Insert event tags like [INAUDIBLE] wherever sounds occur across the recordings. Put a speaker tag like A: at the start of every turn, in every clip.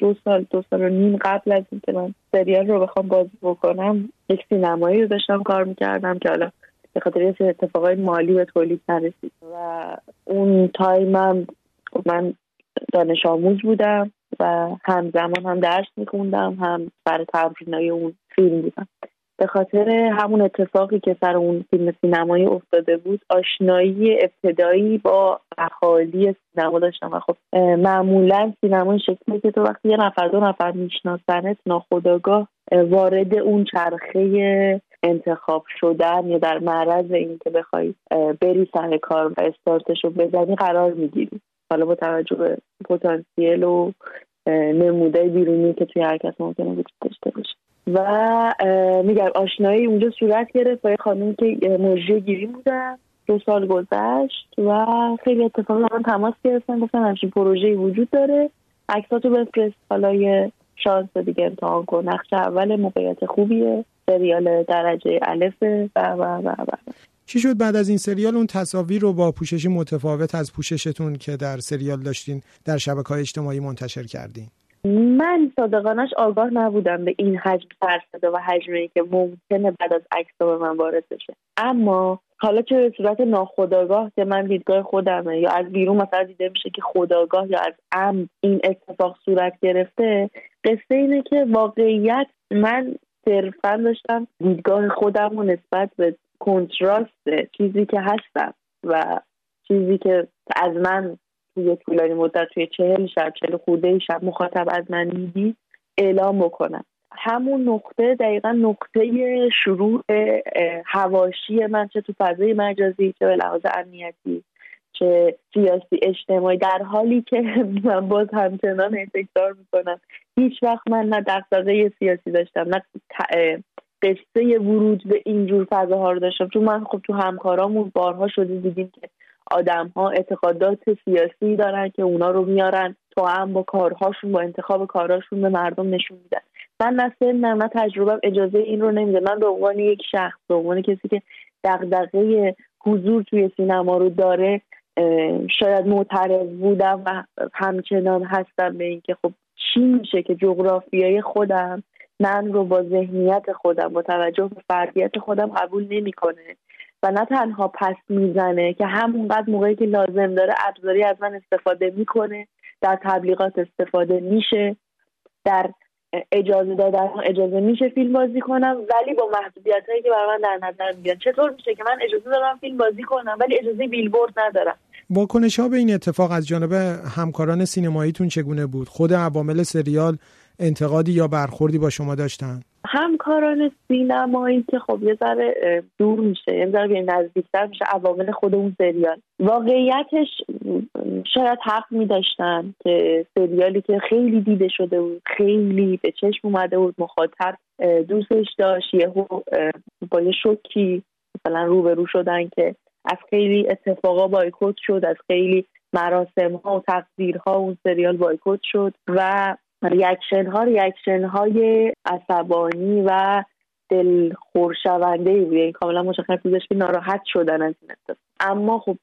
A: دو سال دو سال و نیم قبل از اینکه من سریال رو بخوام بازی بکنم یک سینمایی رو داشتم کار می‌کردم که حالا به خاطر یه اتفاقای مالی به تولید نرسید. و اون time م من دانش آموز بودم و همزمان هم درس میخوندم هم سر تمرینای اون فیلم بودم. به خاطر همون اتفاقی که سر اون فیلم سینمایی افتاده بود آشنایی ابتدایی با اهالی سینما داشتم و خب معمولا سینما یه شکلیه که تو وقتی یه نفر دو نفر میشناسنت ناخودآگاه وارد اون چرخه انتخاب شدن یا در معرض این که بخوای بری سر کار و استارتش رو بزنی قرار می‌گیری. حالا با توجه به پتانسیل و نموده بیرونی که توی هر کس ممکنه وجود داشته باشه. و میگم آشنایی اونجا صورت گرفت با یه خانم که مجری گیری بودن دو سال گذشت و خیلی اتفاقی من تماس گرفتن گفتن همچین پروژه وجود داره. عکساتو بفرست. حالا یه شانس دیگه امتحان کن. نقش اول موقعیت خوبیه. سریال درجه الفه. و و و و.
B: چی شد بعد از این سریال؟ اون تصاویر رو با پوششی متفاوت از پوششتون که در سریال داشتین در شبکه های اجتماعی منتشر کردین.
A: من صادقانش آگاه نبودم به این حجم سرسده و حجمی که ممکنه بعد از عکس به من وارد بشه. اما حالا چه به صورت ناخداگاه که من دیدگاه خودمه یا از بیرون مثلا دیده میشه که خداگاه یا از ام این اتفاق صورت گرفته قصه اینه که واقعیت من صرفا داشتم دیدگاه خودم و نسبت به کنتراست چیزی که هستم و چیزی که از من توی طولانی مدت توی چهل شب چهل خورده شب مخاطب از من می‌دید اعلام بکنم. همون نقطه دقیقا نقطه شروع هواشی من چه تو فضای مجازی چه به لحاظ امنیتی چه سیاسی اجتماعی در حالی که [LAUGHS] من باز همچنان تکرار می‌کنم. هیچ وقت من نه دقدقه سیاسی داشتم نه قصه ورود به اینجور فضاها رو داشتم. چون من خب تو همکارامون بارها شده دیدیم که آدم ها اعتقادات سیاسی دارن که اونا رو میارن تو هم با کارهاشون با انتخاب کارهاشون به مردم نشون میدن. من نه سنم نه تجربه اجازه این رو نمیده. من به عنوان یک شخص به عنوان کسی که دغدغه حضور توی سینما رو داره شاید معترض بودم و همچنان هستم به اینکه خب چی میشه که جغرافیای خودم من رو با ذهنیت خودم با توجه به فردیت خودم قبول نمی‌کنه. و نه تنها پس می‌زنه که همونقدر موقعی که لازم داره ابزاری از من استفاده می‌کنه در تبلیغات استفاده میشه در اجازه دادن اجازه میشه فیلم بازی کنم ولی با محدودیت هایی که برای من در نظر می‌گیرن چطور میشه که من اجازه دارم فیلم بازی کنم ولی اجازه بیلبورد ندارم؟
B: واکنش ها به این اتفاق از جانب همکاران سینماییتون چگونه بود؟ خود عوامل سریال انتقادی یا برخوردی با شما داشتن؟
A: همکاران سینمایی که خب یه ذره دور میشه یه ذره نزدیکتر میشه عوامل خود اون سریال. واقعیتش شاید حق میداشتن که سریالی که خیلی دیده شده بود خیلی به چشم اومده بود مخاطب دوستش داشت یهو با یه شوکی مثلا روبرو شدن که از خیلی اتفاقا بایکوت شد از خیلی مراسم ها و تقدیرها اون سریال بایکوت شد و reaction ها reaction های عصبانی و دلخورشونده‌ای این کاملا مشخص بودش که ناراحت شدن از این اتفاق. اما خب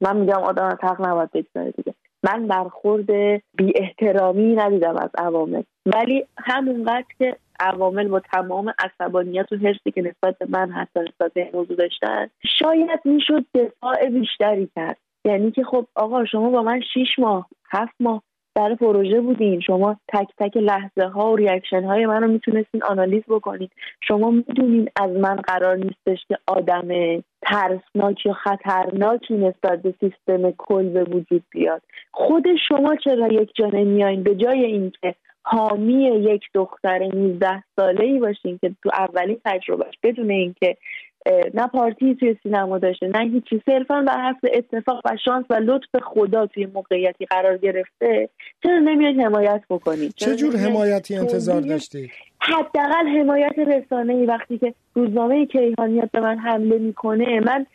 A: من میگم آدم از حق نباید بگذاره دیگه. من برخورد بی احترامی ندیدم از عوامل. ولی همونقدر که عوامل با تمام عصبانیت و حرصی که نسبت به من حتی نسبت به موضوع داشتن شاید می‌شد دفاع بیشتری کرد. یعنی که خب آقا شما با من شیش ماه هفت ماه در پروژه بودین. شما تک تک لحظه ها و reaction های من رو می‌تونستین آنالیز بکنید. شما می‌دونین از من قرار نیستش که آدم ترسناک یا خطرناکی نسبت به سیستم کل به وجود بیاد. خود شما چرا یک جا نمیایین به جای اینکه حامی یک دختر 19 ساله ای باشین که تو اولین تجربهش بدون اینکه نه پارتی توی سینما داشته نه هیچی. صرفا بر حسب اتفاق و شانس و لطف خدا توی موقعیتی قرار گرفته چرا نمیاد حمایت بکنید
B: چه جور حمایتی انتظار داشتی؟
A: حداقل حمایت رسانه ای وقتی که روزنامه کیهانیت به من حمله می‌کنه من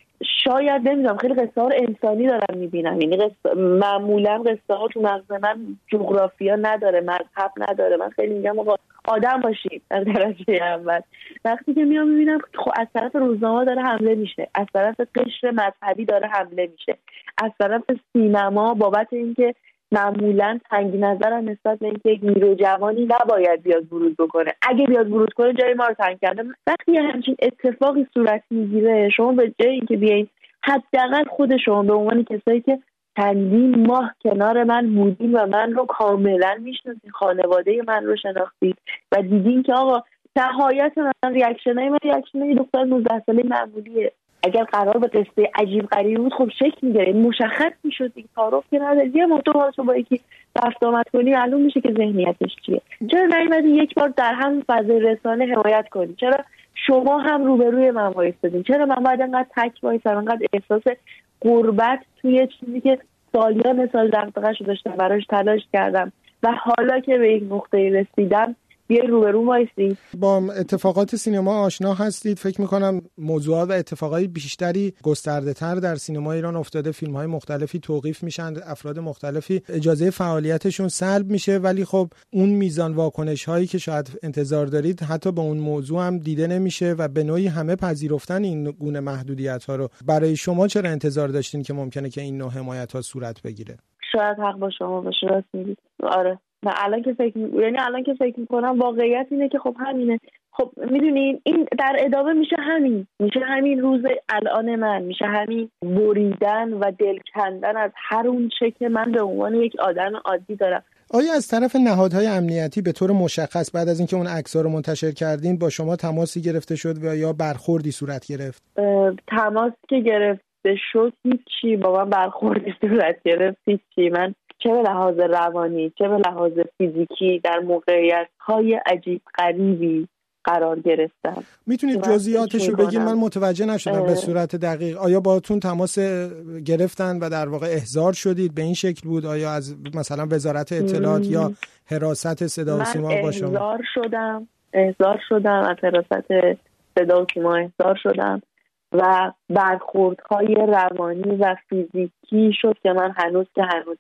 A: شاید نمی‌دونم خیلی قصه ها انسانی دارم می‌بینم. یعنی قصه معمولا قصه ها تو مغز من جغرافیا نداره مذهب نداره. من خیلی میگم آقا آدم باشید در درجه اول. وقتی که میام می‌بینم خب از طرف روزنامه داره حمله میشه. از طرف قشر مذهبی داره حمله میشه. از طرف سینما بابت اینکه معمولا تنگ نظرم نسبت به اینکه یک نیرو جوانی نباید بیاد ورود بکنه. اگه بیاد ورود کنه جای ما رو تنگ کرده. وقتی همچین اتفاقی صورت می‌گیره شما به جای اینکه بیاین حداقل خود شما به عنوان کسایی که چندین ماه کنار من بودین و من رو کاملا می‌شناسین خانواده من رو شناختید و دیدین که آقا نهایت من reaction های من reaction های دختر 19 ساله معمولیه. اگر قرار به قصه عجیب غریب بود خب شکل می‌گیره مشخص می‌شد دیگه. تعارف که نداره. یه مدت با یکی رفت آمد کنی معلوم میشه که ذهنیتش چیه. چرا نیومدی یک بار در هم فضای رسانه حمایت کنی؟ چرا شما هم روبروی من وایستادین؟ چرا من باید انقدر تک وایسم انقدر احساس غربت توی چیزی که سالیان سال دغدغه داشتم براش تلاش کردم و حالا که به یک نقطه رسیدم بیای روبرو وایسی
B: با اتفاقات سینما آشنا هستید. فکر می‌کنم موضوعات و اتفاقات بیشتری گسترده تر در سینما ایران افتاده. فیلم های مختلفی توقیف میشن افراد مختلفی. اجازه فعالیتشون سلب میشه ولی خب اون میزان واکنش هایی که شاید انتظار دارید حتی به اون موضوع هم دیده نمیشه و به نوعی همه پذیرفتن این گونه محدودیت ها رو. برای شما چرا انتظار داشتین که ممکنه که این نوع حمایت ها صورت بگیره؟
A: شاید حق با شما باشه راست میگید. آره. و الان که فکر یعنی الان که فکر می‌کنم واقعیت اینه که خب همینه. خب می‌دونین این در ادامه میشه همین. میشه همین روز الان من. میشه همین بریدن و دل کندن از هر اون چه که من به عنوان یک آدم عادی دارم.
B: آیا از طرف نهادهای امنیتی به طور مشخص بعد از اینکه اون عکس‌ها رو منتشر کردین با شما تماسی گرفته شد و یا برخوردی صورت گرفت؟
A: تماس که گرفته شد هیچی. با من برخوردی صورت گرفت هیچی. من چه به لحاظ روانی چه به لحاظ فیزیکی در موقعیت های عجیب غریبی قرار گرفتم
B: می‌تونید جزئیاتش رو بگید؟ من متوجه نشدم به صورت دقیق. آیا باتون تماس گرفتن و در واقع احضار شدید؟ به این شکل بود؟ آیا از مثلا وزارت اطلاعات یا حراست صدا و سیما با شما؟
A: احضار شدم. احضار شدم. از حراست صدا و سیما احضار شدم. و برخوردهای روانی و فیزیکی شد که من هنوز که هنوز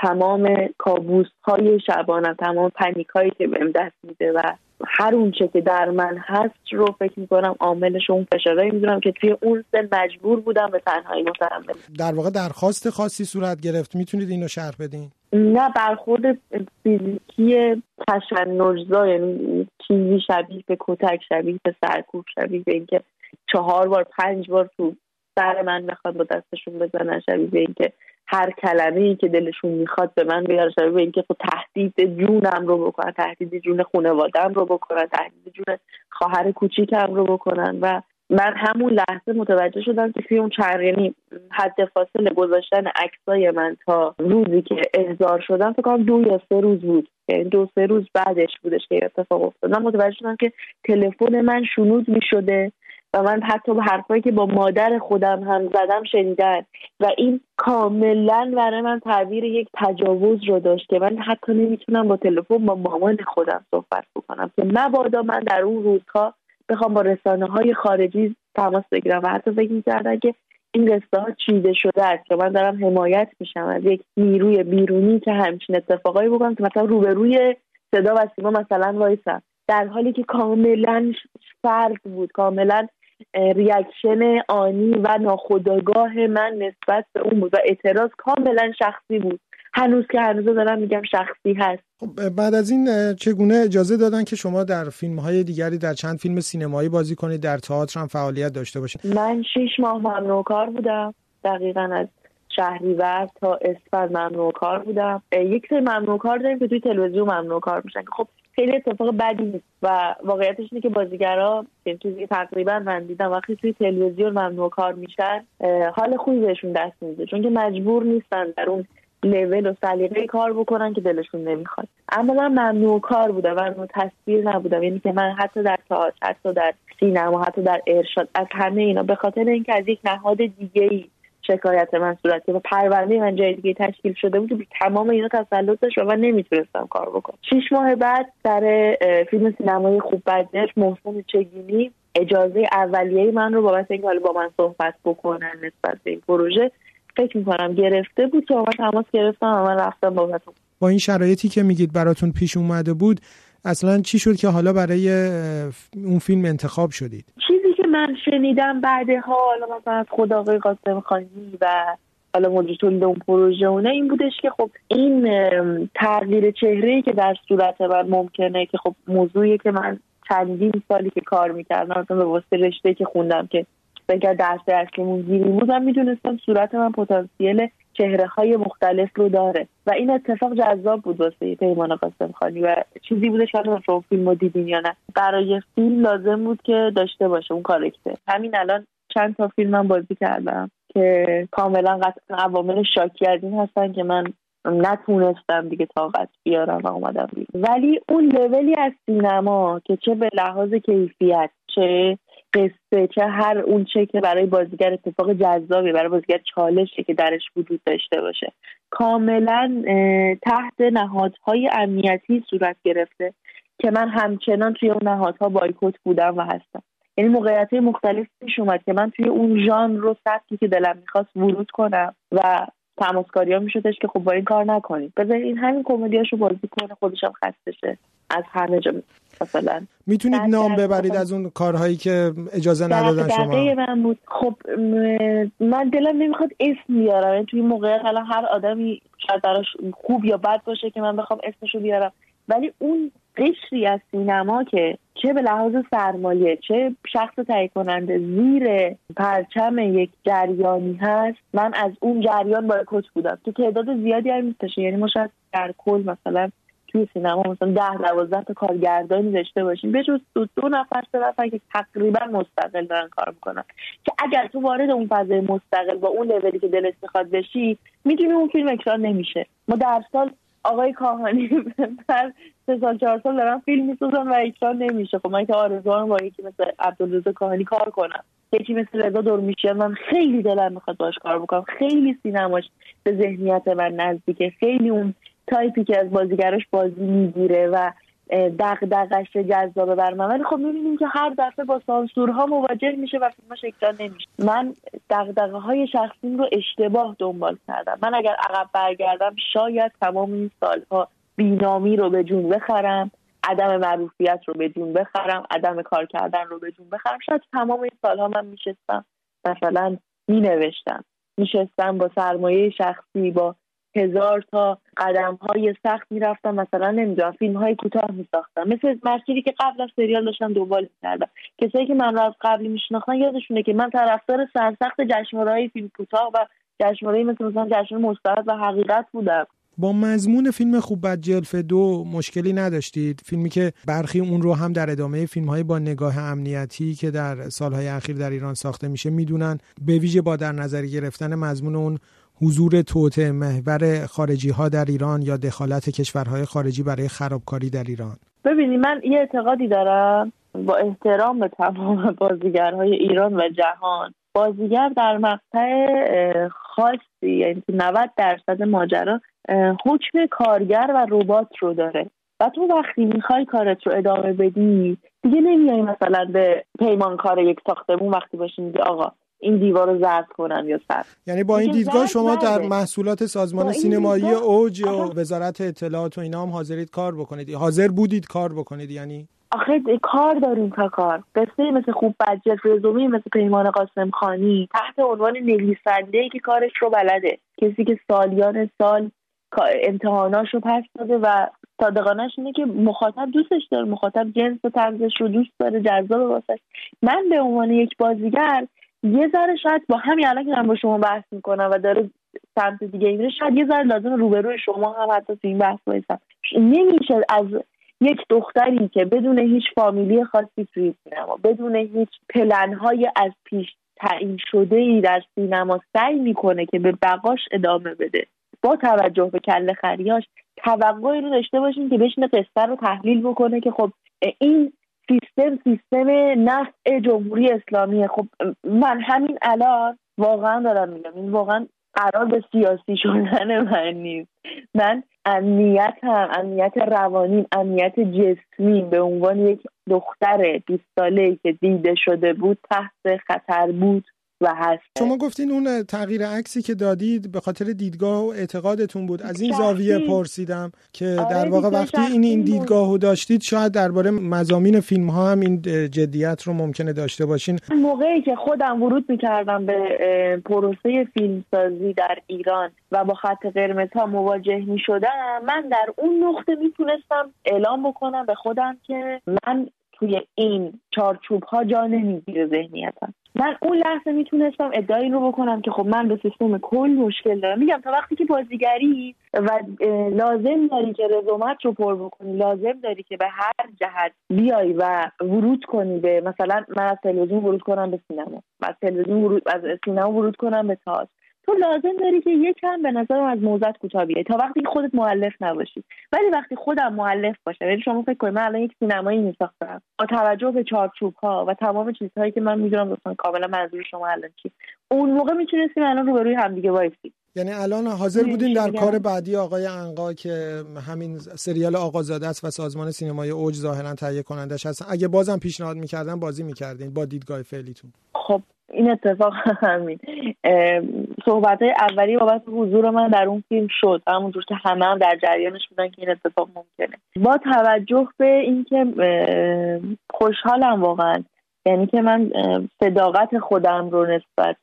A: تمام کابوس های شبانم تمام پنیک هایی که بهم دست میده و هر اونچه که در من هست رو فکر می‌کنم عاملش اون فشارهایی می‌دونم که توی اون سن مجبور بودم به تنهایی متحمل
B: در واقع درخواست خاصی صورت گرفت. می‌تونید اینو شرح بدین؟
A: نه برخورد فیزیکی تشنجزا یعنی چیزی شبیه به کتک شبیه به سرکوب شبیه به اینکه چهار بار پنج بار تو سر من بخواد با دستشون بزنن شبیه به اینکه هر کلمه ای که دلشون می‌خواد به من بیاره شبیه به اینکه خب تهدید جونم رو بکنن تهدید جون خانوادم رو بکنن تهدید جون خواهر کوچیکم رو بکنن. و من همون لحظه متوجه شدم که توی اون چند یعنی حد فاصله گذاشتن عکسای من تا روزی که احضار شدم فکر کنم دو یا سه روز بود. یعنی دو سه روز بعدش بودش که اتفاق افتاد. من متوجه شدم که تلفن من شنود می شده و من حتی به حرفایی که با مادر خودم هم زدم شنیدن و این کاملا برای من تعبیر یک تجاوز رو داشت که من حتی نمی‌تونم با تلفن با مامان خودم صحبت بکنم. که مبادا من در اون روزها بخوام با رسانه های خارجی تماس بگیرم و حتی فکر می‌کردن که این قصه ها چیده شده است که من دارم حمایت میشم از یک نیروی بیرونی که همچین اتفاقایی بکنم که مثلا روبروی صدا و سیما مثلا وایسم در حالی که کاملا فردی بود. کاملا reaction آنی و ناخودآگاه من نسبت به اون بود و اعتراض کاملا شخصی بود. هنوز که هنوز دارم میگم شخصی هست.
B: خب بعد از این چگونه اجازه دادن که شما در فیلم های دیگری در چند فیلم سینمایی بازی کنید در تئاتر هم فعالیت داشته باشید؟
A: من شیش ماه ممنوع کار بودم دقیقا از شهریور تا اسفند ممنوع کار بودم. یک سری ممنوع کار داریم که توی تلویزیون ممنوع کار میشن که خب خیلی اتفاق بدی نیست و واقعیتش اینه که بازیگرا این چیزی تقریبا من دیدم وقتی توی تلویزیون ممنوع کار میشن حال خوبی بهشون دست میده چون که مجبور نیستن در اون لول و سلیقه کار بکنن که دلشون نمی‌خواد. اما من ممنوع کار بودم و ممنوع تصویر نبودم یعنی که من حتی در تئاتر حتی در سینما حتی در ارشاد از همه اینا به خاطر اینکه از یک نهاد دیگه ای شکایت من صورت و پرونده من جای دیگه تشکیل شده بود تمام اینا تسلط داشت و من نمی‌تونستم کار بکنم. شیش ماه بعد در فیلم سینمایی خوب بدنش محسن چگینی اجازه اولیه من رو بابت اینکه حالا با من صحبت بکنن نسبت به این پروژه فکر می‌کنم گرفته بود که من تماس گرفتم و من رفتم بابت
B: با این شرایطی که میگید براتون پیش اومده بود اصلا چی شد که حالا برای اون فیلم انتخاب شدید؟
A: که من شنیدم بعدها حالا مثلا از خود آقای قاسم خانی و حالا مدیر تولید اون پروژه اونه این بودش که خب این تغییر چهره که در صورت من ممکنه که خب موضوعی که من چندین سالی که کار می‌کردم به واسطه رشته که خوندم که اگر درس اصلیمون گیری بودم می‌دونستم صورت من پتانسیل چهره های مختلف رو داره. و این اتفاق جذاب بود واسه پیمان قاسم خانی و چیزی بودش که شما فیلم رو دیدین یا نه. برای فیلم لازم بود که داشته باشه اون کارکتر همین الان چند تا فیلم من بازی کردم که کاملا قطعا عوامل شاکی از این هستن که من نتونستم دیگه طاقت بیارم و اومدم ولی اون لولی از سینما که چه به لحاظ کیفیت چه قصه چه هر اون چه که برای بازیگر اتفاق جذابی برای بازیگر چالشه که درش وجود داشته باشه. کاملا تحت نهادهای امنیتی صورت گرفته که من همچنان توی اون نهادها بایکوت بودم و هستم. یعنی موقعیت مختلف پیش اومد که من توی اون ژانر رو سبکی که دلم می‌خواست ورود کنم و تماسکاری ها میشدش که خب با این کار نکنیم. بذارید این همین کمدیاشو بازی کنه خودشم خسته شه. از همه جا مثلا
B: می‌تونید نام ببرید از اون کارهایی که اجازه ندادن شما.
A: من بود. خب من دلم نمی‌خواد اسم بیارم. یعنی توی موقعیت الان هر آدمی شاید براش خوب یا بد باشه که من بخوام اسمشو بیارم. ولی اون قشری از سینما که چه به لحاظ سرمایه چه شخص تهیه کننده زیر پرچم یک جریانی هست من از اون جریان بایکوت بودم. تو تعداد زیادی هم نیستشه یعنی ما شاید در کل مثلا توی سینما مثلا ده دوازده تا کارگردانی داشته باشیم به جز دو, دو نفر سه نفر که تقریبا مستقل دارن کار می‌کنن. که اگر تو وارد اون فضای مستقل با اون لولی که دلت می‌خواد بشی می‌دونی اون فیلم اکران نمیشه. ما در سال آقای کاهانی بر سه سال چهار سال دارن فیلم می‌سازن و اکران نمیشه. خب من که آرزوام با یکی مثل عبدالرزا کاهانی کار کنم. یکی مثل رضا دورمیشیان من خیلی دلم می‌خواد باش کار بکنم. خیلی سینماش به ذهنیت من نزدیکه. خیلی اون تایپی که از بازیگراش بازی می‌گیره و دغدغش جذابه بر من. ولی خب می‌بینیم که هر دفعه با سانسورها مواجه میشه و فیلماش اکران نمیشه. من دغدغه های شخصیم رو اشتباه دنبال کردم. من اگر عقب برگردم شاید تمام این سالها بینامی رو به جون بخرم عدم معروفیت رو به جون بخرم عدم کار کردن رو به جون بخرم. شاید تمام این سالها من میشستم مثلا مینوشتم. میشستم با سرمایه شخصی با هزار تا قدم های سخت می‌رفتم. مثلا نمی‌دونم فیلم های کوتاه میساختم. مثل مرکیری که قبل از سریال داشتم دنبال کردم کسایی که من رو از قبلی میشناختن یادشونه که من طرفدار سرسخت جشنواره های فیلم کوتاه و جشنواره مثل مثلا جشن مستعد و حقیقت بودم.
B: با مضمون فیلم خوب بد جلف دو مشکلی نداشتید؟ فیلمی که برخی اون رو هم در ادامه فیلم های با نگاه امنیتی که در سالهای اخیر در ایران ساخته میشه می‌دونن. به ویژه با در نظر گرفتن مضمون اون حضور توته محور خارجی ها در ایران یا دخالت کشورهای خارجی برای خرابکاری در ایران؟
A: ببینی من یه اعتقادی دارم با احترام به تمام بازیگرهای ایران و جهان. بازیگر در مقطع خاصی یعنی 90 درصد ماجرا حکم کارگر و ربات رو داره. و تو وقتی می‌خوای کارت رو ادامه بدی دیگه نمیای مثلا به پیمانکار یک ساختمون وقتی باشی میگه آقا این دیوار رو زرد کنن یا سر.
B: یعنی با این دیدگاه شما در محصولات سازمان سینمایی اوج و وزارت اطلاعات و اینا هم حاضرید کار بکنید. حاضر بودید کار بکنید یعنی؟
A: آخه کار داریم تا کار. قصه مثل خوب بجت رزومی مثل پیمان قاسم خانی تحت عنوان نویسنده که کارش رو بلده. کسی که سالیان سال امتحاناش رو پس داده و صادقانش اینه که مخاطب دوستش داره. مخاطب جنس و طرزش رو دوست داره جذاب واسه من به عنوان یک بازیگر یه ذره شاید با همین الان که من با شما بحث می‌کنم و داره سمت دیگه میره شاید یه ذره لازم روبروی شما هم حتی تو این بحث بایستم نمیشه از یک دختری که بدون هیچ فامیلی خاصی توی سینما بدون هیچ پلنهای از پیش تعیین شده ای در سینما سعی می‌کنه که به بقاش ادامه بده. با توجه به کله خریاش توقعی رو داشته باشیم که بشینه قصه رو تحلیل بکنه که خب این سیستم سیستم نفع جمهوری اسلامیه. خب من همین الان واقعا دارم میگم این واقعا قرار به سیاسی شدن من نیست. من امنیتم امنیت روانی امنیت جسمی به عنوان یک دختر 20 ساله که دیده شده بود تحت خطر بود. و هست.
B: شما گفتین اون تغییر عکسی که دادید به خاطر دیدگاه و اعتقادتون بود. از این زاویه پرسیدم که آره در واقع وقتی این این دیدگاه رو داشتید شاید درباره مزامین فیلم ها هم این جدیت رو ممکنه داشته باشین.
A: موقعی که خودم ورود می‌کردم به پروسه فیلمسازی در ایران و با خط قرمز ها مواجه می‌شدم من در اون نقطه می‌تونستم اعلام بکنم به خودم که من توی این چارچوب ها جا نمی‌گیره ذهنیتم. من اون لحظه می‌تونستم ادعای رو بکنم که خب من به سیستم کل مشکل دارم. میگم تا وقتی که بازیگری و لازم داری که رزومت رو پر بکنی لازم داری که به هر جهت بیای و ورود کنی به مثلا من از تلویزیون ورود کنم به سینما. از تلویزیون ورود از سینما ورود کنم به تئاتر. تو لازم داری که یکم به نظرم از موزت کوتاه بیای. تا وقتی خودت معلف نباشی. ولی وقتی خودم معلف باشه ولی شما فکر کنید من الان یک سینمایی میساختم. با توجه به چارچوب ها و تمام چیزهایی که من می‌دونم دوستان کاملا منظور شما الان چی. اون موقع می‌تونستیم الان روبروی همدیگه وایسیم.
B: یعنی الان حاضر بودین در کار بعدی آقای انقا که همین سریال آقازاده است و سازمان سینمای اوج ظاهرا تهیه کنندش هست اگه بازم پیشنهاد می‌کردن بازی می‌کردین با دیدگاه فعلیتون.
A: خب این اتفاق [LAUGHS] همین. صحبت اولی بابت حضور من در اون فیلم شد. همونجور که همه هم در جریانش بودن که این اتفاق ممکنه. با توجه به اینکه خوشحالم واقعا. یعنی که من صداقت خودم رو نسبت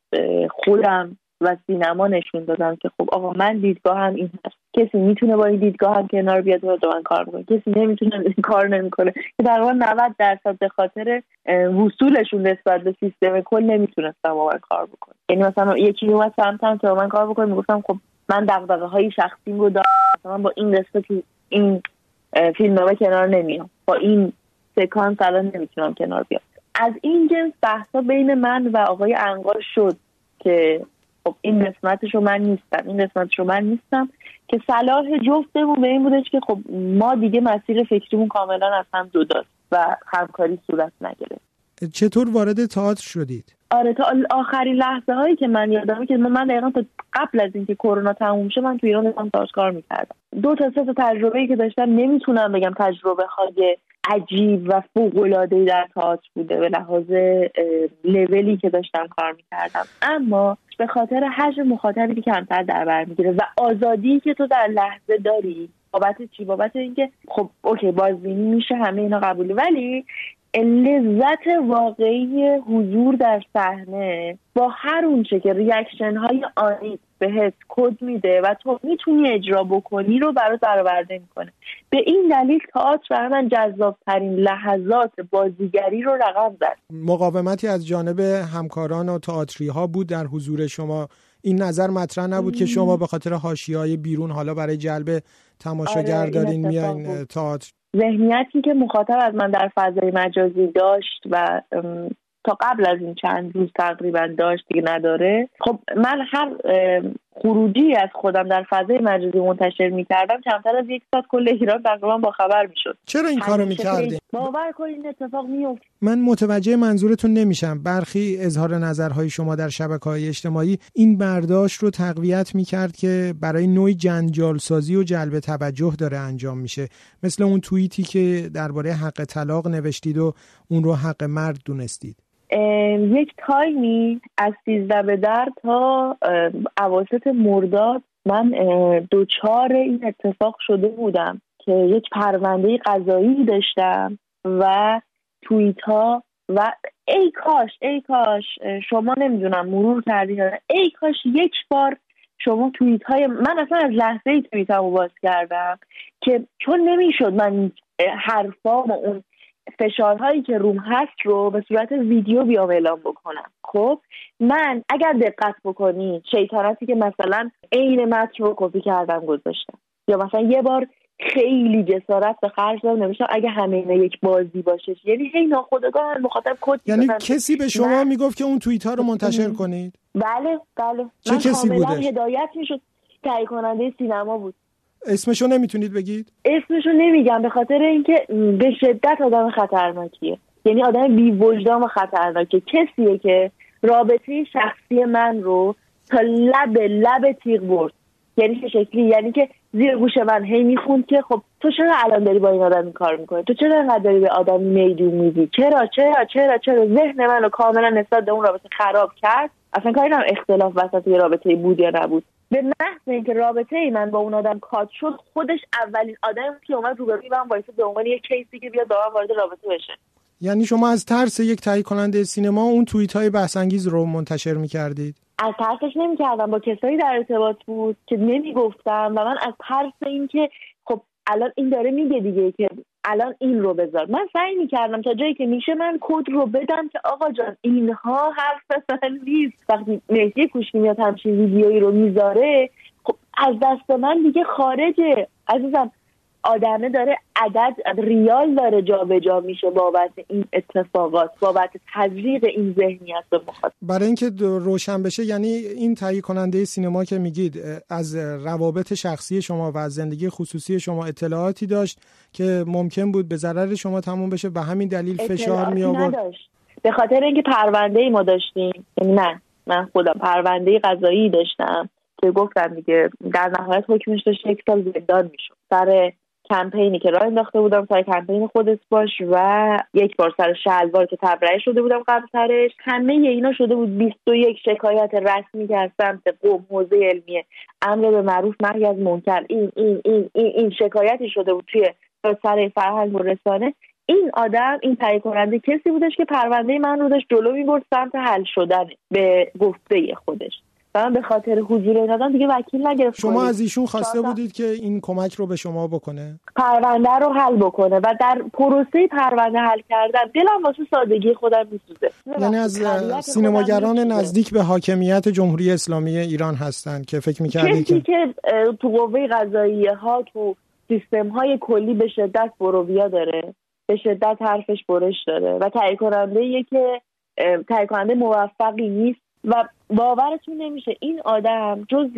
A: خودم و سینما نشون دادم که خب آقا من دیدگاه هم این هست. کسی می‌تونه با این دیدگاه هم کنار بیاد و من کار کنه کسی نمی‌تونه کار نمی‌کنه. که در واقع 90 درصد به خاطر وصولشون نسبت به سیستم کل نمی‌تونستم با کار بکنه. یعنی مثلا یکی میومد سمتم که با من کار بکنه می‌گفتم خب من دغدغه های شخصی رو دارم. مثلا با این قصه که این فیلم کنار نمیام. با این سکانس الان نمی‌تونم کنار بیام. از این جنس بحثا بین من و آقای انقار شد که خب این قسمتش رو من نیستم این قسمتش رو من نیستم که صلاح جفتمون به این بودش که خب ما دیگه مسیر فکریمون کاملا از هم جداست و همکاری صورت نگرفت.
B: چطور وارد تئاتر شدید؟
A: آره تا آخرین لحظه هایی که من یادمه که من دقیقا تا قبل از اینکه کرونا تموم شه من تو ایران داشتم تئاتر کار می‌کردم. دو تا سه تا تجربه ای که داشتم نمی‌تونم بگم تجربه های عجیب و فوق العاده در تئاتر بوده به لحاظ لولی که داشتم کار می‌کردم. اما به خاطر حجم مخاطبی که کمتر در بر می‌گیره و آزادی که تو در لحظه داری بابت چی؟ بابت اینکه خب اوکی بازبینی میشه همه اینا قبولی ولی لذت واقعی حضور در صحنه با هر اونچه که reaction های آنی بهت کد میده و تو می‌تونی اجرا بکنی رو برات برآورده می‌کنه. به این دلیل تئاتر برای من جذاب ترین لحظات بازیگری رو رقم زد.
B: مقاومتی از جانب همکاران و تئاتری ها بود در حضور شما. این نظر مطرح نبود که شما به خاطر های بیرون حالا برای جلب تماشاگر آره دارین میاین تئاتر.
A: ذهنیتی که مخاطب از من در فضای مجازی داشت و تا قبل از این چند روز تقریبا داشت دیگه نداره. خب من هر خروجی از خودم در فضای مجازی منتشر می‌کردم کمتر از یک ساعت کل ایران تقریبا با خبر می‌شد.
B: چرا این کارو می‌کردی؟
A: باور کنید این اتفاق میفت
B: من متوجه منظورتون نمیشم. برخی اظهار نظرهای شما در شبکه های اجتماعی این برداشت رو تقویت می‌کرد که برای نوعی جنجال سازی و جلب توجه داره انجام میشه. مثل اون توییتی که درباره حق طلاق نوشتید و اون رو حق مرد دونستید.
A: یک تایمی از سیزده به در تا عواسط مرداد من دوچار این اتفاق شده بودم که یک پرونده قضایی داشتم و توییت ها و ای کاش ای کاش شما نمی‌دونم مرور کردید ای کاش یک بار شما توییت های من اصلا از لحظه ای توییت باز کردم که چون نمی‌شد من حرفا و اون فشارهایی که روم هست رو به صورت ویدیو بیام اعلام بکنم. خب من اگر دقت بکنی شیطانتی که مثلا عین متن رو کپی کردم گذاشتم. یا مثلا یه بار خیلی جسارت به خرج دادم نوشتم اگه همه اینا یک بازی باشه. یعنی هی ناخودآگاه مخاطب کد
B: یعنی کسی به شما می‌گفت که اون توییت ها رو منتشر کنید؟
A: بله بله.
B: چه من کسی بوده
A: هدایت می‌شد. تهیه کننده سینما بود.
B: اسمشو نمی‌تونید بگید؟
A: اسمشو نمیگم به خاطر اینکه به شدت آدم خطرناکیه. یعنی آدم بی وجدان و خطرناکه کسیه که رابطه شخصی من رو تا لب لب تیغ برد. یعنی چه شکلی؟ یعنی که زیر گوش من هی می‌خوند که خب تو چرا الان داری با این آدم این کار می‌کنی؟ تو چرا انقدر داری به آدم میدون میدی؟ چرا؟ چرا؟ چرا؟ چرا؟ ذهن منو کاملا نسبت به اون رابطه خراب کرد؟ اصلا کاری اختلاف وسط یه رابطه بود یا نبود. به محض اینکه رابطه ای من با اون آدم کات شد خودش اولین آدم که اومد روبروی من وایسه به عنوان یه کیسی که بیاد با من وارد رابطه بشه.
B: یعنی شما از ترس یک تهیه کننده سینما اون توییت های بحثانگیز رو منتشر می‌کردید؟
A: از ترسش نمی‌کردم با کسایی در ارتباط بود که نمی‌گفتم و من از ترس اینکه خب الان این داره میگه دیگه که الان این رو بذار. من سعی می‌کردم تا جایی که میشه من کد رو بدم که آقا جان اینها حرف من نیست. وقتی مهدی کوشکی میاد همچین ویدیویی رو می‌ذاره خب از دست من دیگه خارجه. عزیزم آدمه داره عدد ریال داره جابجا جا میشه بابت این اتفاقات بابت تزریق این ذهنیت به مخاطب.
B: برای اینکه روشن بشه یعنی این تهیه کننده سینما که میگید از روابط شخصی شما و از زندگی خصوصی شما اطلاعاتی داشت که ممکن بود به ضرر شما تموم بشه به همین دلیل فشار می آورد؟
A: به خاطر اینکه پرونده ای ما داشتیم. یعنی نه من خودم پرونده قضایی داشتم که گفتم دیگه در نهایت حکمش داشت یک سال زندان می‌شد. سر کمپینی که راه انداخته بودم سر کمپین خودت باش و یک بار سر شلوار که تبرئه شده بودم قبل سرش همه اینا شده بود. 21 شکایت رسمی که از سمت قوم حوزه علمیه امر به معروف نهی از منکر. این این این این این شکایتی شده بود توی سر فرهنگ و رسانه. این آدم این تهیه کننده کسی بودش که پرونده من رو داشت جلو می‌برد سمت حل شدن به گفته خودش. من به خاطر حضور این دیگه وکیل نگرفت
B: شما از ایشون خواسته بودید که این کمک رو به شما بکنه؟
A: پرونده رو حل بکنه و در پروسه پرونده حل کردن دلم واسه سادگی خودم میسوزه.
B: یعنی از سینماگران نزدیک به حاکمیت جمهوری اسلامی ایران هستند که فکر می‌کردی
A: که که تو قوه قضاییه ها تو سیستم های کلی به شدت برویا داره به شدت حرفش برش داره و تهیه کننده که تهیه کننده موفقی نیست. و باورتون نمیشه این آدم جز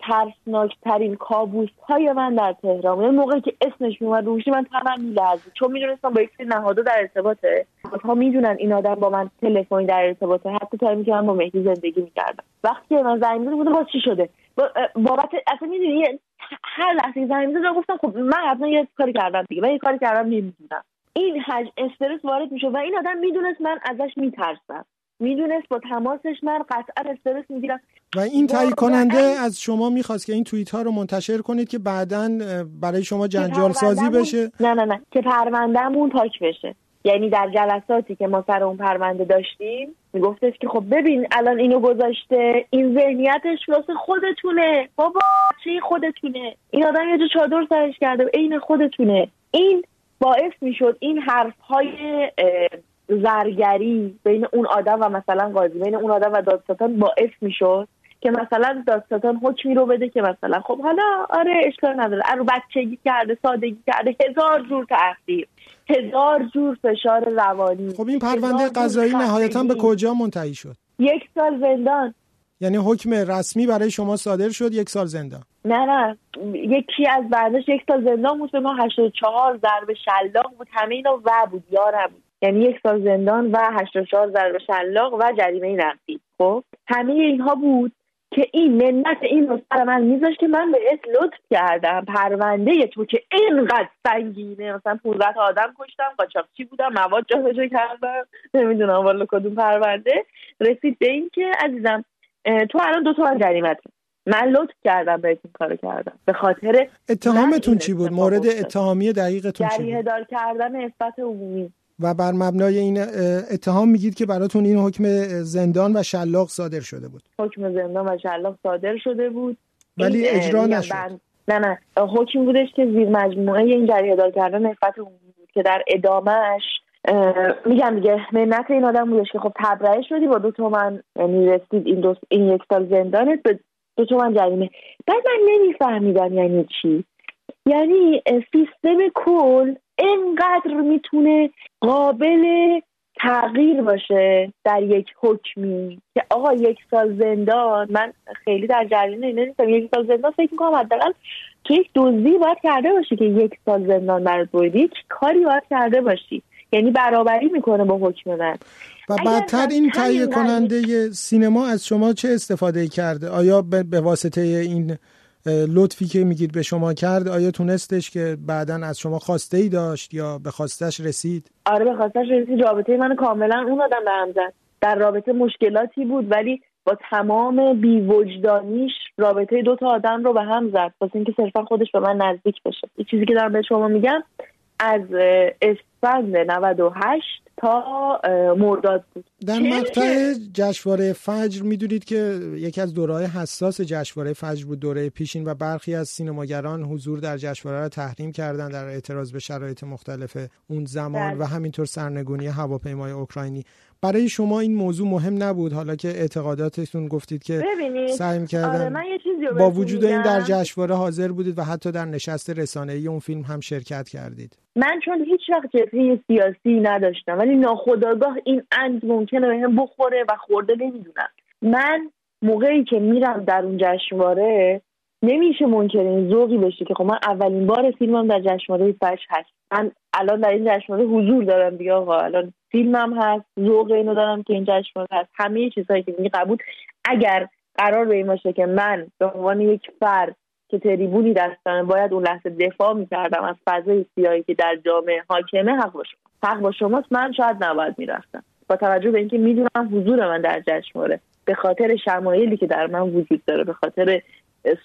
A: ترسناکترین کابوس های من در تهران یعنی موقعی که اسمش میومد روشی من تمام میلرزید. چون می‌دونستم با یک سری نهادا در ارتباطه. ها می‌دونن این آدم با من تلفنی در ارتباطه. حتی تا که من با مهدی زندگی می‌کردم. وقتی من زنگ بوده باز چی شده؟ بابت اصلا می‌دونی هر لحظه زنگ می‌زد گفتم خب من حتما یه کاری کردم دیگه من یه کاری کردم نمی‌دونم. این حج استرس وارد میشه و این آدم می‌دونست من ازش میترسم. می‌دونست با تماسش من قطعا استرس می‌گیرم.
B: و این تایید کننده از شما می‌خواست که این توییت ها رو منتشر کنید که بعدا برای شما جنجال سازی بشه.
A: نه نه نه. که پروندهمون پاک بشه. یعنی در جلساتی که ما سر اون پرونده داشتیم میگفتش که خب ببین الان اینو گذاشته این ذهنیتش واسه خودتونه. بابا چی خودتونه؟ این آدم یه جو چادر سرش کرده عین خودتونه. این باعث می‌شد این حرف های زرگری بین اون آدم و مثلا قاضی بین اون آدم و دادستان باعث می‌شد که مثلا دادستان حکمی رو بده که مثلا خب حالا آره اشکال نداره. رو بچگی کرده سادگی کرده هزار جور تاثیر هزار جور فشار روانی
B: خب این پرونده قضایی نهایتا به کجا منتهی شد؟
A: یک سال زندان.
B: یعنی حکم رسمی برای شما صادر شد یک سال زندان؟
A: نه نه. یکی از بعدش یک سال زندان بود به ما 84 ضرب شلاق بود. همه اینا و بود یا نبود یعنی یک سال زندان و 84 ضرب شلاق و جریمه نقدی. خب همه اینها بود که این منت این رو سر من میذاش که من بهت لطف کردم. پرونده تو که اینقدر سنگینه. مثلا 15 آدم کشتم قاچاقچی بودم مواد جابجا کردم. نمی‌دونم والا کدوم پرونده. رسید به این که عزیزم تو الان دو تا جریمت. من لطف کردم بهت این کارو کردم. به خاطر
B: اتهامتون چی بود؟ مورد اتهامی دقیقتون چی بود؟
A: دار کردن اثبات عمومی.
B: و بر مبنای این اتهام میگید که براتون این حکم زندان و شلاق صادر شده بود.
A: حکم زندان و شلاق صادر شده بود.
B: ولی اجرا نشد.
A: نه نه. حکم بودش که زیر مجموعه این جریه دار کردن نفت عمومی بود که در ادامهش میگم دیگه منت این آدم بودش که خب تبرئه شدی با دو تومن. یعنی رسید این, دو این یک سال زندانت به دو تومن جریمه. بعد من نمیفهمیدم یعنی چی. یعنی سیستم کل انقدر می‌تونه قابل تغییر باشه در یک حکمی. که آقا یک سال زندان من خیلی در جریان اینه نیستم. یک سال زندان فکر می‌کنم حداقل تو یک دزدی باید کرده باشی که یک سال زندان برات باید یک کاری باید کرده باشی. یعنی برابری می‌کنه با حکم من.
B: و بعدتر این تهیه کننده سینما از شما چه استفاده کرده؟ آیا به واسطه این لطفی که میگید به شما کرد آیا تونستش که بعدا از شما خواسته ای داشت یا به خواستش رسید؟
A: آره به خواستش رسید. رابطه من کاملا اون آدم به هم زد. در رابطه مشکلاتی بود ولی با تمام بیوجدانیش رابطه دو تا آدم رو به هم زد. واسه اینکه صرفا خودش به من نزدیک بشه. این چیزی که دارم به شما میگم از اسفند 98 تا مرداد بود
B: در مقطع جشنواره فجر می‌دونید که یکی از دورهای حساس جشنواره فجر بود دوره پیشین و برخی از سینماگران حضور در جشنواره را تحریم کردن در اعتراض به شرایط مختلف اون زمان بله. و همینطور سرنگونی هواپیمای اوکراینی برای شما این موضوع مهم نبود؟ حالا که اعتقاداتتون گفتید که سعی کردن
A: آره
B: با وجود این در جشنواره حاضر بودید و حتی در نشست رسانه‌ای اون فیلم هم شرکت کردید.
A: من چون هیچ وقت جبهه سیاسی نداشتم ولی ناخداگاه این اند ممکنه به هم بخوره و خورده نمی‌دونم. من موقعی که میرم در اون جشنواره نمیشه منکر این ذوقی بشه که خب من اولین بار فیلمم در جشنواره فش هست. من الان در این جشنواره حضور دارم دیگه آقا. الان فیلمم هست ذوق اینو دارم که این جشنواره هست. همه چیزهایی که میگه قبول. اگر قرار به این باشه که من به عنوان یک فرد که تریبونی دستانه باید اون لحظه دفاع می‌کردم از فضای سیاهی که در جامعه حاکمه حق با شما حق با شماست. من شاید نباید می‌رفتم. با توجه به اینکه می‌دونم حضور من در جشنواره به خاطر شمایلی که در من وجود داره به خاطر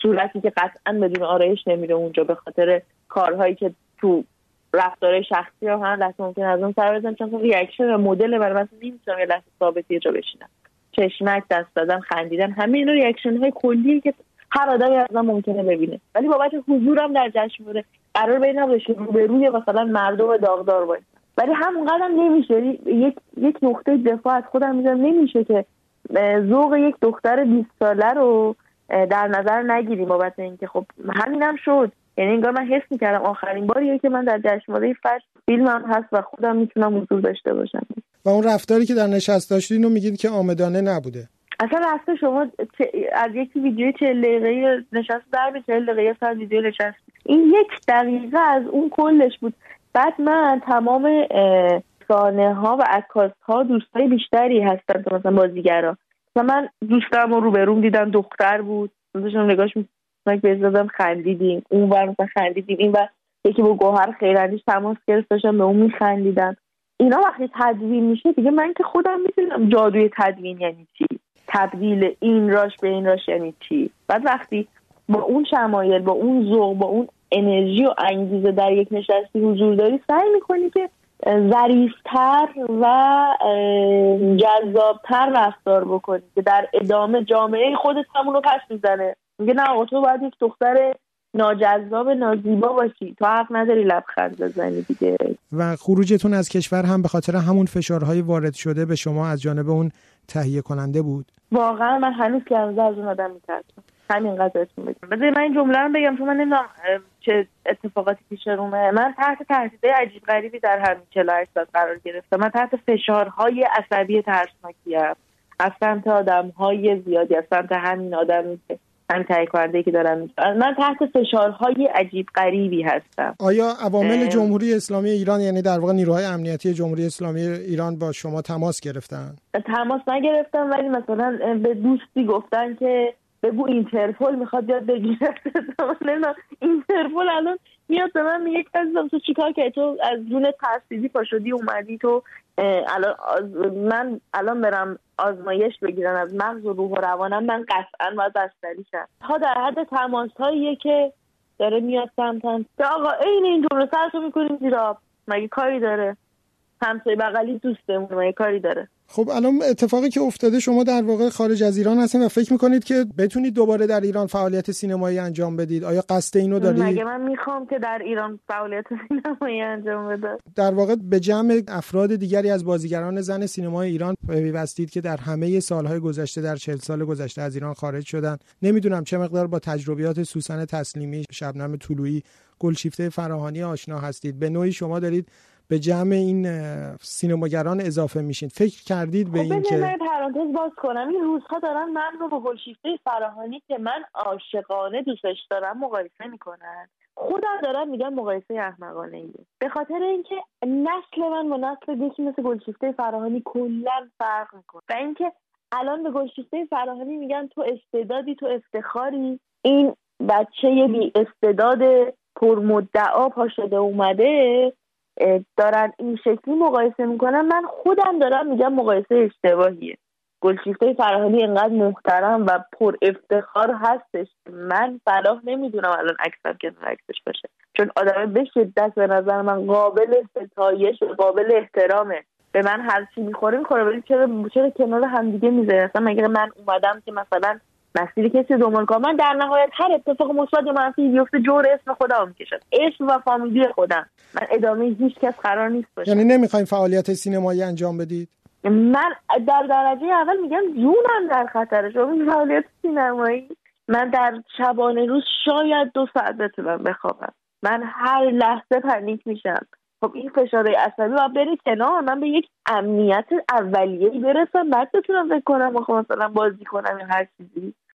A: صورتی که قطعا بدون آرایش نمیره اونجا به خاطر کارهایی که تو رفتار شخصی هم هم لحظه ممکن از اون سر بزنم چون ریاکشن و مدل برای مثلا نمی‌تونم یه لحظه ثابتی جا بشینم. چشمک دست دادن خندیدن همه اینا ریاکشن های کلی که هر آدمی از من ممکنه ببینه. ولی بابت حضورم در جشنواره قرار به نباشه روی مثلا مردم داغدار باشه. ولی همونقدر نمیشه. یعنی یک یک نقطه دفاع از خودم می‌ذارم نمیشه که ذوق یک دختر 20 ساله رو در نظر نگیریم بابت اینکه خب همینم شد. یعنی انگار من حس می‌کردم آخرین باریه که من در جشنواره فیلم فیلمم هست و خودم می‌تونم حضور داشته باشم.
B: و اون رفتاری که در نشست داشتین رو میگید که آمدانه نبوده.
A: اصلا رفته شما از یک ویدیو چه دقیقه نشست در به چهل دقیقه سر ویدیو نشست. این یک دقیقه از اون کلش بود. بعد من تمام سانه ها و عکاس ها دوستای بیشتری هستن تو مثلا بازیگرا. و من دوستم رو روبروم دیدم دختر بود. داشتم نگاش می‌کنم زدم خندیدیم. اون ور مثلا خندیدیم. این و یکی با گوهر خیراندیش تماس گرفت داشتم به اون میخندیدن. اینا وقتی تدوین میشه دیگه من که خودم می‌دونم جادوی تدوین یعنی چی؟ تبدیل این راش به این راش یعنی چی؟ بعد وقتی با اون شمایل با اون ذوق با اون انرژی و انگیزه در یک نشستی حضور داری سعی می‌کنی که ظریفتر و جذابتر رفتار بکنی که در ادامه جامعه خودت همون رو پس می‌زنه. میگه نه تو باید یک دختر ناجذاب نازیبا باشی. تو حق نداری لبخند بزنی دیگه.
B: و خروجتون از کشور هم به خاطر همون فشارهای وارد شده به شما از جانب اون تهیه کننده بود؟
A: واقعا من هنوز که از اون آدم میترسم. همین قضیتون بگم. بذاری من این جمله رو بگم چون من نمی‌دونم چه اتفاقاتی پیش رومه. من تحت تهدید عجیب غریبی در همین 48 ساعت قرار گرفتم. من تحت فشارهای عصبی ترسناکی از سمت آدم های زیادی از سمت همین آدمی که هم تهیه کننده که دارم من تحت فشارهای عجیب غریبی هستم.
B: آیا عوامل جمهوری اسلامی ایران یعنی در واقع نیروهای امنیتی جمهوری اسلامی ایران با شما تماس گرفتن؟
A: تماس نگرفتم ولی مثلا به دوستی گفتن که بگو اینترپل می‌خواد بیاد بگیره. [LAUGHS] اینترپل الان میاد به من میگه تو چیکار که تو از جون ترسیدی پاشدی اومدی تو الان من الان برم آزمایش بگیرن از مغز و روح و روانم من قطعا باید بستری شم. تا در حد تماس هاییه که داره میاد سمتن که آقا این این جمله سرتو می‌کنیم زیرا. مگه کاری داره؟ همسایه بغلی دوستمون مگه کاری داره.
B: خب الان اتفاقی که افتاده شما در واقع خارج از ایران هستین و فکر می‌کنید که بتونید دوباره در ایران فعالیت سینمایی انجام بدید؟ آیا قصد اینو دارید؟
A: مگه من می‌خوام که در ایران فعالیت سینمایی انجام بده
B: در واقع به جمع افراد دیگری از بازیگران زن سینمای ایران پیوستید که در همه سالهای گذشته در چهل سال گذشته از ایران خارج شدن. نمی‌دونم چه مقدار با تجربیات سوسن تسلیمی شبنم طلویی گلشیفته فراهانی آشنا هستید. به نوعی شما دارید به جمع این سینماگران اضافه میشین. فکر کردید به
A: خب
B: این که
A: من پرانتز باز کنم. این روزها دارن من رو با گلشیفته فراهانی که من عاشقانه دوستش دارم مقایسه می‌کنن. خودم دارم میگم مقایسه احمقانه ایه به خاطر اینکه نسل من با نسل یکی مثل گلشیفته فراهانی کلا فرق می‌کنه. و اینکه الان به گلشیفته فراهانی میگن تو استعدادی تو افتخاری. این بچه بی استعداد پرمدعا پا شده اومده. دارن این شکلی مقایسه می‌کنن من خودم دارم میگم مقایسه اشتباهیه. گلشیفته فراهانی اینقدر محترم و پر افتخار هستش. من صلاح نمی‌دونم الان عکسم که عکسش باشه. چون آدم به شدت به نظر من قابل ستایش و قابل احترامه. به من هر چی می‌خوره می‌خوره ولی چرا چرا کنار همدیگه می‌ذاره اصلا مگه من اومدم که مثلا مسیر کسی دنبال کنم من در نهایت هر اتفاق مثبت یا منفی بیفته جور اسم خودم می‌کشم اسم و فامیلی خودم. من ادامه هیچ کس قرار نیست باشه.
B: یعنی نمی‌خوایم فعالیت سینمایی انجام بدید؟
A: من در درجه اول میگم جونم در خطره. شما فعالیت سینمایی؟ من در شبانه روز شاید دو ساعت بتونم بخوابم. من هر لحظه پنیک میشم. خب این فشار عصبی باید بره کنار. من به یک امنیت اولیه برسم بعد بتونم فکر کنم خب مثلا بازی کنم یا هر چیزی.